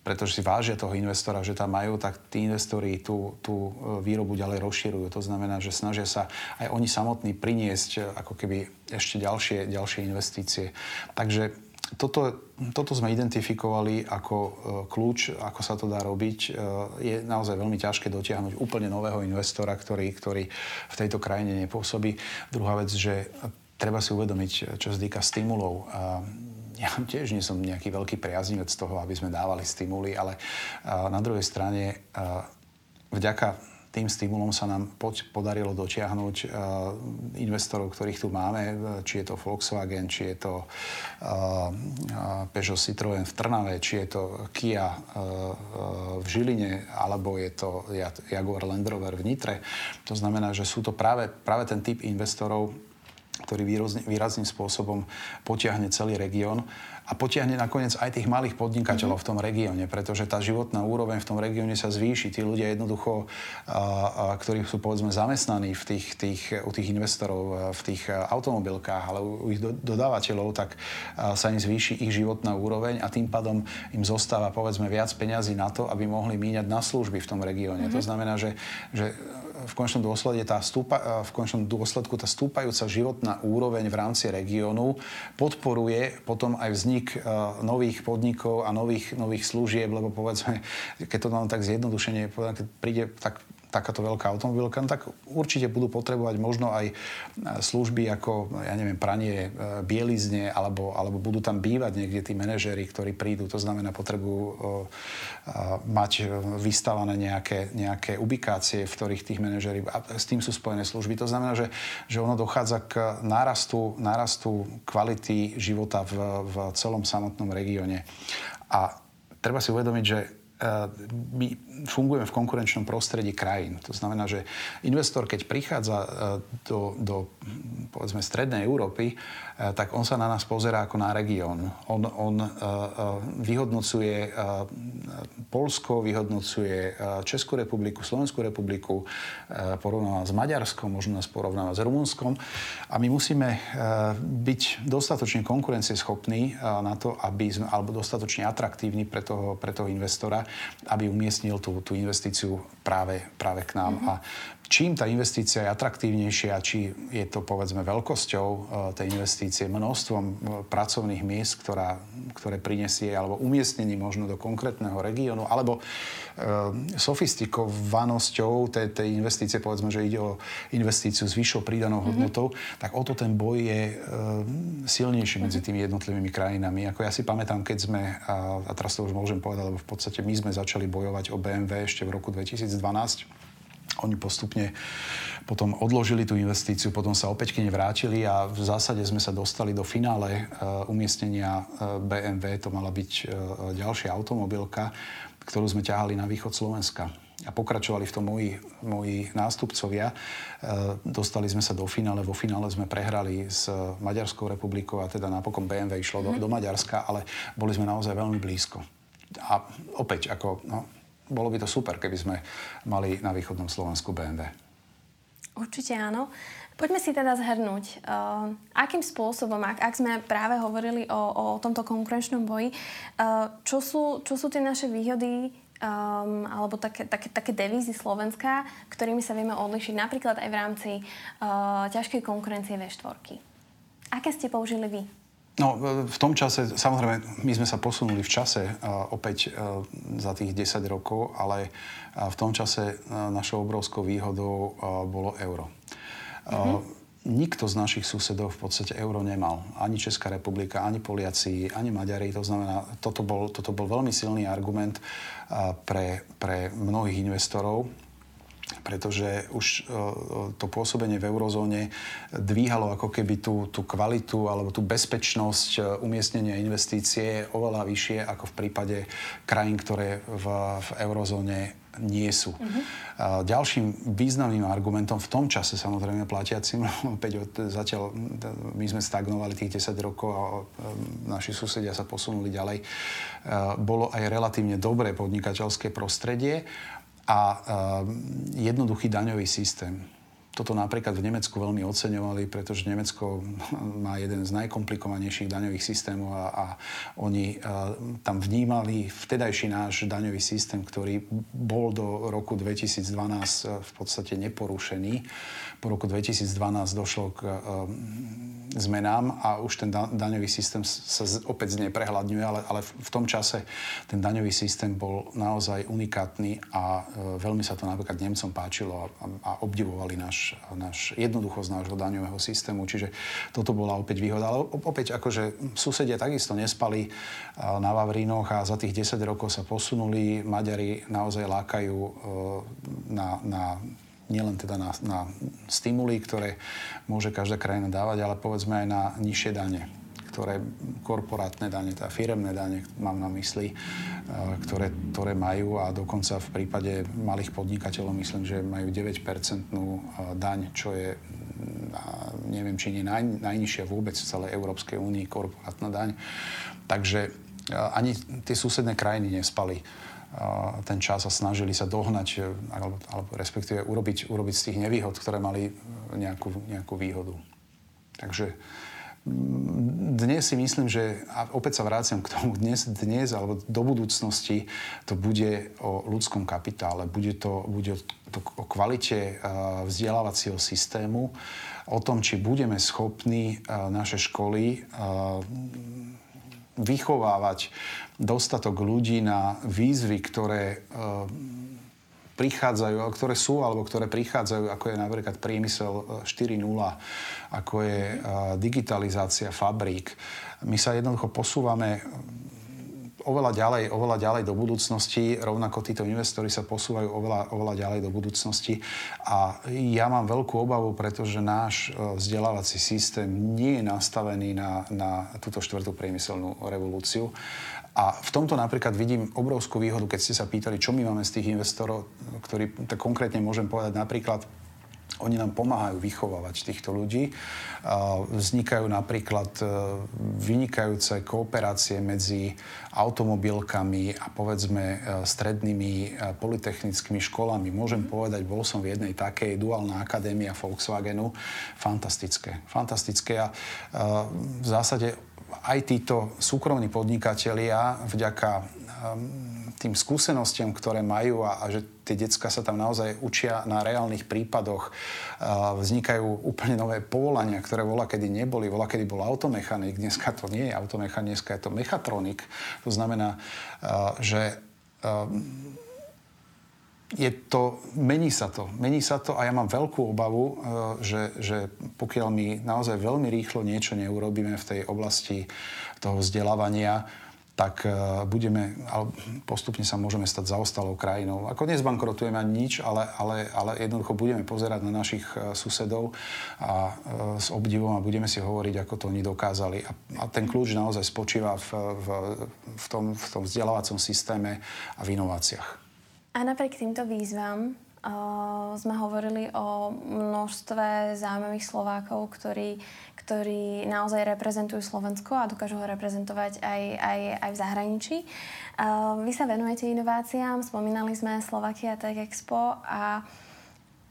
pretože si vážia toho investora, že tam majú, tak tí investori tú, tú výrobu ďalej rozširujú. To znamená, že snažia sa aj oni samotní priniesť ako keby ešte ďalšie, ďalšie investície. Takže toto, toto sme identifikovali ako e, kľúč, ako sa to dá robiť. E, je naozaj veľmi ťažké dotiahnuť úplne nového investora, ktorý, ktorý v tejto krajine nepôsobí. Druhá vec, že treba si uvedomiť, čo sa týka stimulov. ja tiež nie som nejaký veľký priaznivec toho, aby sme dávali stimuly, ale na druhej strane vďaka tým stimulom sa nám podarilo dotiahnuť uh, investorov, ktorých tu máme, či je to Volkswagen, či je to uh, Peugeot Citroën v Trnave, či je to Kia v Žiline, alebo je to Jaguar Land Rover v Nitre. To znamená, že sú to práve, práve ten typ investorov, ktorý výrazným spôsobom potiahne celý región a potiahne nakoniec aj tých malých podnikateľov mm-hmm. v tom regióne, pretože tá životná úroveň v tom regióne sa zvýši. Tí ľudia jednoducho, a, a, ktorí sú povedzme zamestnaní v tých, tých, u tých investorov v tých automobilkách, ale u ich do, dodávateľov, tak a, sa im zvýši ich životná úroveň a tým pádom im zostáva povedzme viac peňazí na to, aby mohli míňať na služby v tom regióne. Mm-hmm. To znamená, že, že v končnom, dôsledku tá stúpa, v končnom dôsledku tá stúpajúca životná úroveň v rámci regiónu podporuje potom aj vznik nových podnikov a nových, nových služieb, lebo povedzme, keď to mám tak zjednodušenie, keď príde tak takáto veľká automobilka, no tak určite budú potrebovať možno aj e, služby ako, ja neviem, pranie e, bielizne, alebo, alebo budú tam bývať niekde tí manažéri, ktorí prídu. To znamená, potrebujú e, mať vystavané nejaké, nejaké ubikácie, v ktorých tých manažéri, a s tým sú spojené služby. To znamená, že, že ono dochádza k nárastu, nárastu kvality života v, v celom samotnom regióne. A treba si uvedomiť, že my fungujeme v konkurenčnom prostredí krajín. To znamená, že investor, keď prichádza e, do, do povedzme strednej Európy, e, tak on sa na nás pozerá ako na región. On, on e, vyhodnocuje Polsko, vyhodnocuje Českú republiku, Slovenskú republiku, porovnáva s Maďarskom, možno nás porovnáva s Rumunskom. A my musíme byť dostatočne konkurencieschopní na to, aby sme, alebo dostatočne atraktívni pre toho, pre toho investora, aby umiestnil tú, tú investíciu práve, práve k nám. Mm-hmm. A čím tá investícia je atraktívnejšia, či je to povedzme veľkosťou uh, tej investície, množstvom uh, pracovných miest, ktorá, ktoré prinesie, alebo umiestnení možno do konkrétneho regiónu, alebo uh, sofistikovanosťou tej, tej investície, povedzme, že ide o investíciu s vyššou prídanou mm-hmm. hodnotou, tak o to ten boj je uh, silnejší medzi mhm. tými jednotlivými krajinami. Ako ja si pamätám, keď sme, a, a teraz to už môžem povedať, lebo v podstate my sme začali bojovať o BMW ešte v roku 2012, oni postupne potom odložili tú investíciu, potom sa opäť k nej vrátili a v zásade sme sa dostali do finále uh, umiestnenia e, BMW. To mala byť uh, ďalšia automobilka, ktorú sme ťahali na východ Slovenska. A pokračovali v tom moji, moji nástupcovia. Dostali sme sa do finále. Vo finále sme prehrali s Maďarskou republikou a teda napokon BMW išlo mm-hmm. do, do Maďarska, ale boli sme naozaj veľmi blízko. A opäť, ako, no, bolo by to super, keby sme mali na východnom Slovensku BMW.
Určite áno. Poďme si teda zhrnúť, uh, akým spôsobom, ak, ak sme práve hovorili o, o tomto konkurenčnom boji, uh, čo, sú, čo sú tie naše výhody um, alebo také, také, také devízy Slovenska, ktorými sa vieme odlišiť napríklad aj v rámci uh, ťažkej konkurencie V4. Aké ste použili vy?
No, v tom čase, samozrejme, my sme sa posunuli v čase opäť uh, za tých 10 rokov, ale uh, v tom čase uh, našou obrovskou výhodou bolo euro. Mm-hmm. Nikto z našich susedov v podstate euro nemal. Ani Česká republika, ani Poliaci, ani Maďari. To znamená, toto bol, toto bol veľmi silný argument pre, pre mnohých investorov, pretože už e, to pôsobenie v eurozóne dvíhalo ako keby tú, tú kvalitu alebo tú bezpečnosť e, umiestnenia investície oveľa vyššie ako v prípade krajín, ktoré v, v eurozóne nie sú. Uh-huh. Ďalším významným argumentom v tom čase, samozrejme platiacim, opäť od, zatiaľ my sme stagnovali tých 10 rokov a e, naši susedia sa posunuli ďalej, bolo aj relatívne dobré podnikateľské prostredie a jednoduchý daňový systém. Toto napríklad v Nemecku veľmi oceňovali, pretože Nemecko má jeden z najkomplikovanejších daňových systémov a, a oni a, tam vnímali vtedajší náš daňový systém, ktorý bol do roku 2012 v podstate neporušený. Po roku 2012 došlo k a, zmenám a už ten daňový systém sa opäť zneprehľadňuje, ale, ale v tom čase ten daňový systém bol naozaj unikátny a e, veľmi sa to napríklad Nemcom páčilo a, a obdivovali náš, náš, náš jednoduchosť nášho daňového systému. Čiže toto bola opäť výhoda. Ale opäť akože susedia takisto nespali na Vavrínoch a za tých 10 rokov sa posunuli. Maďari naozaj lákajú na, na nielen teda na, na stimuly, ktoré môže každá krajina dávať, ale povedzme aj na nižšie dane ktoré korporátne dane, teda firemné dane, mám na mysli, e, ktoré, ktoré majú a dokonca v prípade malých podnikateľov myslím, že majú 9-percentnú e, daň, čo je neviem, či nie naj, najnižšia vôbec v celej Európskej únii korporátna daň. Takže e, ani tie susedné krajiny nespali ten čas a snažili sa dohnať, alebo, alebo respektíve urobiť, urobiť z tých nevýhod, ktoré mali nejakú, nejakú výhodu. Takže dnes si myslím, že, a opäť sa vráciam k tomu, dnes, dnes alebo do budúcnosti to bude o ľudskom kapitále, bude to, bude to o kvalite vzdelávacieho systému, o tom, či budeme schopní naše školy vychovávať dostatok ľudí na výzvy, ktoré prichádzajú, ktoré sú alebo ktoré prichádzajú, ako je napríklad priemysel 4.0, e, ako je e, digitalizácia fabrík. My sa jednoducho posúvame oveľa ďalej, oveľa ďalej do budúcnosti, rovnako títo investori sa posúvajú oveľa, oveľa ďalej do budúcnosti. A ja mám veľkú obavu, pretože náš e, vzdelávací systém nie je nastavený na, na túto štvrtú priemyselnú revolúciu a v tomto napríklad vidím obrovskú výhodu, keď ste sa pýtali, čo my máme z tých investorov, ktorí tak konkrétne môžem povedať napríklad, oni nám pomáhajú vychovávať týchto ľudí. Vznikajú napríklad e, vynikajúce kooperácie medzi automobilkami a povedzme e, strednými e, politechnickými školami. Môžem povedať, bol som v jednej takej, duálna akadémia Volkswagenu. Fantastické. Fantastické a v zásade aj títo súkromní podnikatelia vďaka um, tým skúsenostiam, ktoré majú a, a že tie decka sa tam naozaj učia na reálnych prípadoch, uh, vznikajú úplne nové povolania, ktoré vola kedy neboli. Vola kedy bol automechanik, dneska to nie je automechanik, dneska je to mechatronik. To znamená, uh, že um, je to, mení sa to. Mení sa to a ja mám veľkú obavu, e, že, že pokiaľ my naozaj veľmi rýchlo niečo neurobíme v tej oblasti toho vzdelávania, tak e, budeme, ale postupne sa môžeme stať zaostalou krajinou. Ako nezbankrotujeme ani nič, ale, ale, ale jednoducho budeme pozerať na našich e, susedov a s obdivom a budeme si hovoriť, ako to oni dokázali. A, a ten kľúč naozaj spočíva v, v, v, tom, v tom vzdelávacom systéme a v inováciách.
A napriek týmto výzvam uh, sme hovorili o množstve zaujímavých Slovákov, ktorí, ktorí naozaj reprezentujú Slovensko a dokážu ho reprezentovať aj, aj, aj v zahraničí. Uh, vy sa venujete inováciám, spomínali sme Slovakia Tech Expo a uh,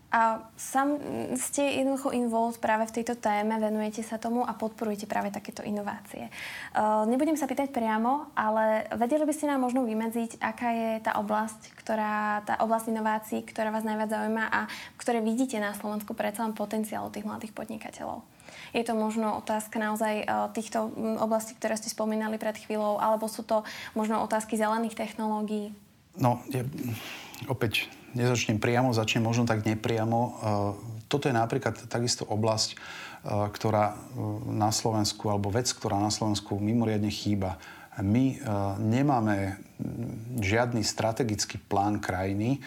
a sam ste jednoducho involved práve v tejto téme, venujete sa tomu a podporujete práve takéto inovácie. Uh, nebudem sa pýtať priamo, ale vedeli by ste nám možno vymedziť, aká je tá oblasť, ktorá, tá oblasť inovácií, ktorá vás najviac zaujíma a ktoré vidíte na Slovensku pre celým potenciálu tých mladých podnikateľov? Je to možno otázka naozaj uh, týchto oblastí, ktoré ste spomínali pred chvíľou, alebo sú to možno otázky zelených technológií?
No, je, opäť nezačnem priamo, začnem možno tak nepriamo. E, toto je napríklad takisto oblasť, e, ktorá e, na Slovensku, alebo vec, ktorá na Slovensku mimoriadne chýba. My nemáme žiadny strategický plán krajiny,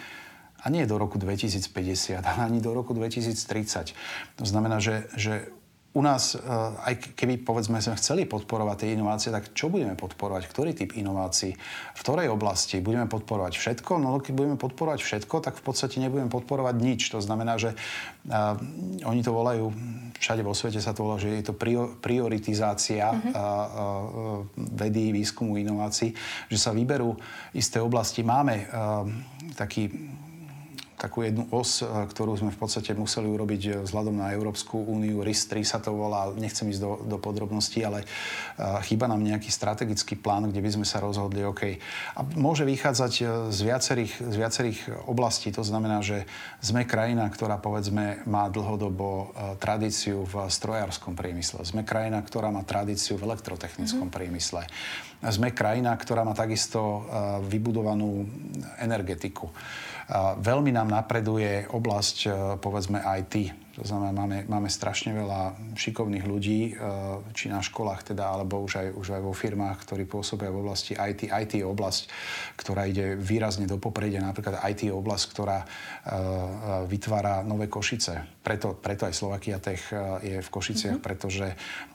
a nie do roku 2050, ale ani do roku 2030. To znamená, že, že u nás, eh, aj keby povedzme sme chceli podporovať tie inovácie, tak čo budeme podporovať? Ktorý typ inovácií? V ktorej oblasti? Budeme podporovať všetko? No keď budeme podporovať všetko, tak v podstate nebudeme podporovať nič. To znamená, že uh, oni to volajú, všade vo svete sa to volá, že je to prioritizácia uh-huh. uh, uh, vedy, výskumu, inovácií, že sa vyberú isté oblasti. Máme uh, taký takú jednu os, e, ktorú sme v podstate museli urobiť e, vzhľadom na Európsku úniu. RIS-3 sa to volá, nechcem ísť do, do podrobností, ale uh, chýba nám nejaký strategický plán, kde by sme sa rozhodli, OK. A môže vychádzať z viacerých, z viacerých oblastí. To znamená, že sme krajina, ktorá povedzme má dlhodobo tradíciu v strojárskom priemysle. Sme krajina, ktorá má tradíciu v elektrotechnickom mm-hmm. priemysle. Sme krajina, ktorá má takisto vybudovanú energetiku. Veľmi nám napreduje oblasť, e, povedzme, IT. To znamená, máme, máme strašne veľa šikovných ľudí, e, či na školách teda, alebo už aj, už aj vo firmách, ktorí pôsobia v oblasti IT. IT je oblasť, ktorá ide výrazne do popredia. Napríklad IT je oblasť, ktorá vytvára nové Košice. Preto, preto aj Slovakia Tech je v Košiciach, mm-hmm. pretože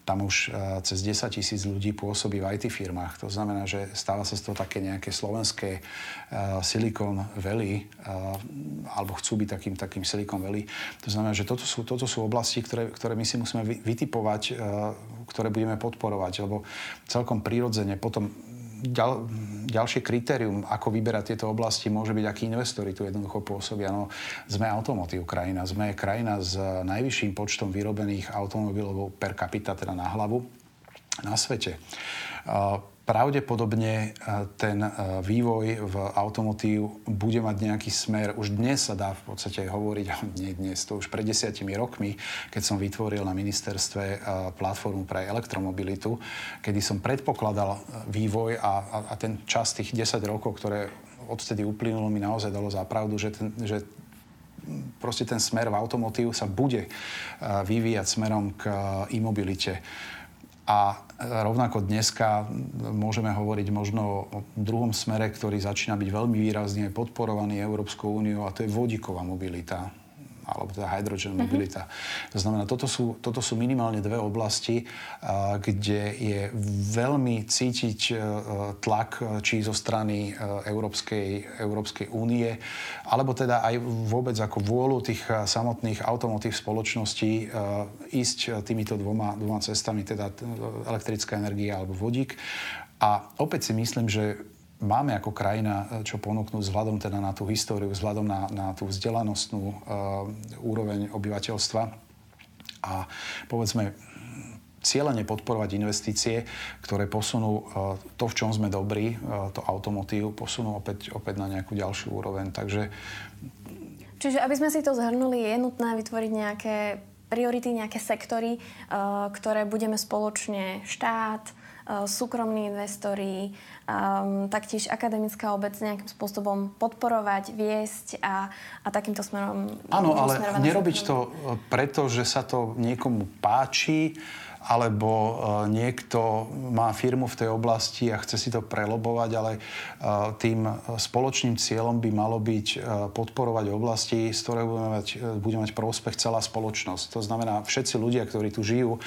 tam už cez 10 tisíc ľudí pôsobí v IT firmách. To znamená, že stáva sa z toho také nejaké slovenské Silicon Valley, alebo chcú byť takým, takým Silicon Valley. To znamená, že toto sú, toto sú oblasti, ktoré, ktoré my si musíme vytipovať, ktoré budeme podporovať, lebo celkom prirodzene potom ďal, ďalšie kritérium, ako vyberať tieto oblasti, môže byť, akí investori tu jednoducho pôsobia. No, sme automotív krajina, sme krajina s najvyšším počtom vyrobených automobilov per capita, teda na hlavu na svete. Pravdepodobne e, ten e, vývoj v automotív bude mať nejaký smer. Už dnes sa dá v podstate hovoriť, ale nie dnes, to už pred desiatimi rokmi, keď som vytvoril na ministerstve e, platformu pre elektromobilitu, kedy som predpokladal vývoj a, a, a ten čas tých 10 rokov, ktoré odtedy uplynulo, mi naozaj dalo za pravdu, že, ten, že proste ten smer v automotív sa bude vyvíjať smerom k e-mobilite. A rovnako dneska môžeme hovoriť možno o druhom smere, ktorý začína byť veľmi výrazne podporovaný Európskou úniou a to je vodíková mobilita alebo teda hydrogen mm-hmm. mobilita. To znamená, toto sú, toto sú minimálne dve oblasti, kde je veľmi cítiť e, tlak či zo strany e, Európskej, Európskej únie, alebo teda aj vôbec ako vôľu tých samotných automotív spoločností ísť týmito dvoma, dvoma cestami, teda elektrická energia alebo vodík. A opäť si myslím, že máme ako krajina e, čo ponúknuť vzhľadom teda na tú históriu, vzhľadom na, na tú vzdelanostnú uh, úroveň obyvateľstva a povedzme cieľene podporovať investície, ktoré posunú uh, to, v čom sme dobrí, uh, to automotív, posunú opäť, opäť na nejakú ďalšiu úroveň. Takže...
Čiže aby sme si to zhrnuli, je nutné vytvoriť nejaké priority, nejaké sektory, ktoré budeme spoločne štát, súkromní investori, um, taktiež akademická obec nejakým spôsobom podporovať, viesť a, a takýmto smerom...
Áno, ale nerobiť to preto, že sa to niekomu páči, alebo e, niekto má firmu v tej oblasti a chce si to prelobovať, ale e, tým spoločným cieľom by malo byť podporovať oblasti, z ktoré budeme mať, bude mať prospech celá spoločnosť. To znamená, všetci ľudia, ktorí tu žijú,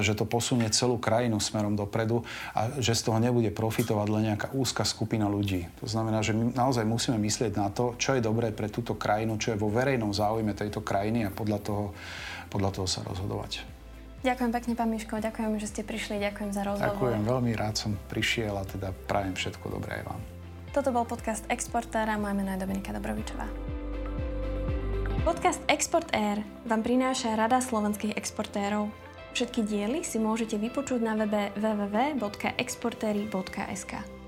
že to posunie celú krajinu smerom dopredu a že z toho nebude profitovať len nejaká úzka skupina ľudí. To znamená, že my naozaj musíme myslieť na to, čo je dobré pre túto krajinu, čo je vo verejnom záujme tejto krajiny a podľa toho, podľa toho sa rozhodovať.
Ďakujem pekne, pán Miško, ďakujem, že ste prišli, ďakujem za rozhovor.
Ďakujem, veľmi rád som prišiel a teda prajem všetko dobré aj vám.
Toto bol podcast Exportéra, moje meno je Dominika Dobrovičová. Podcast Export Air vám prináša Rada slovenských exportérov. Všetky diely si môžete vypočuť na webe www.exportery.sk.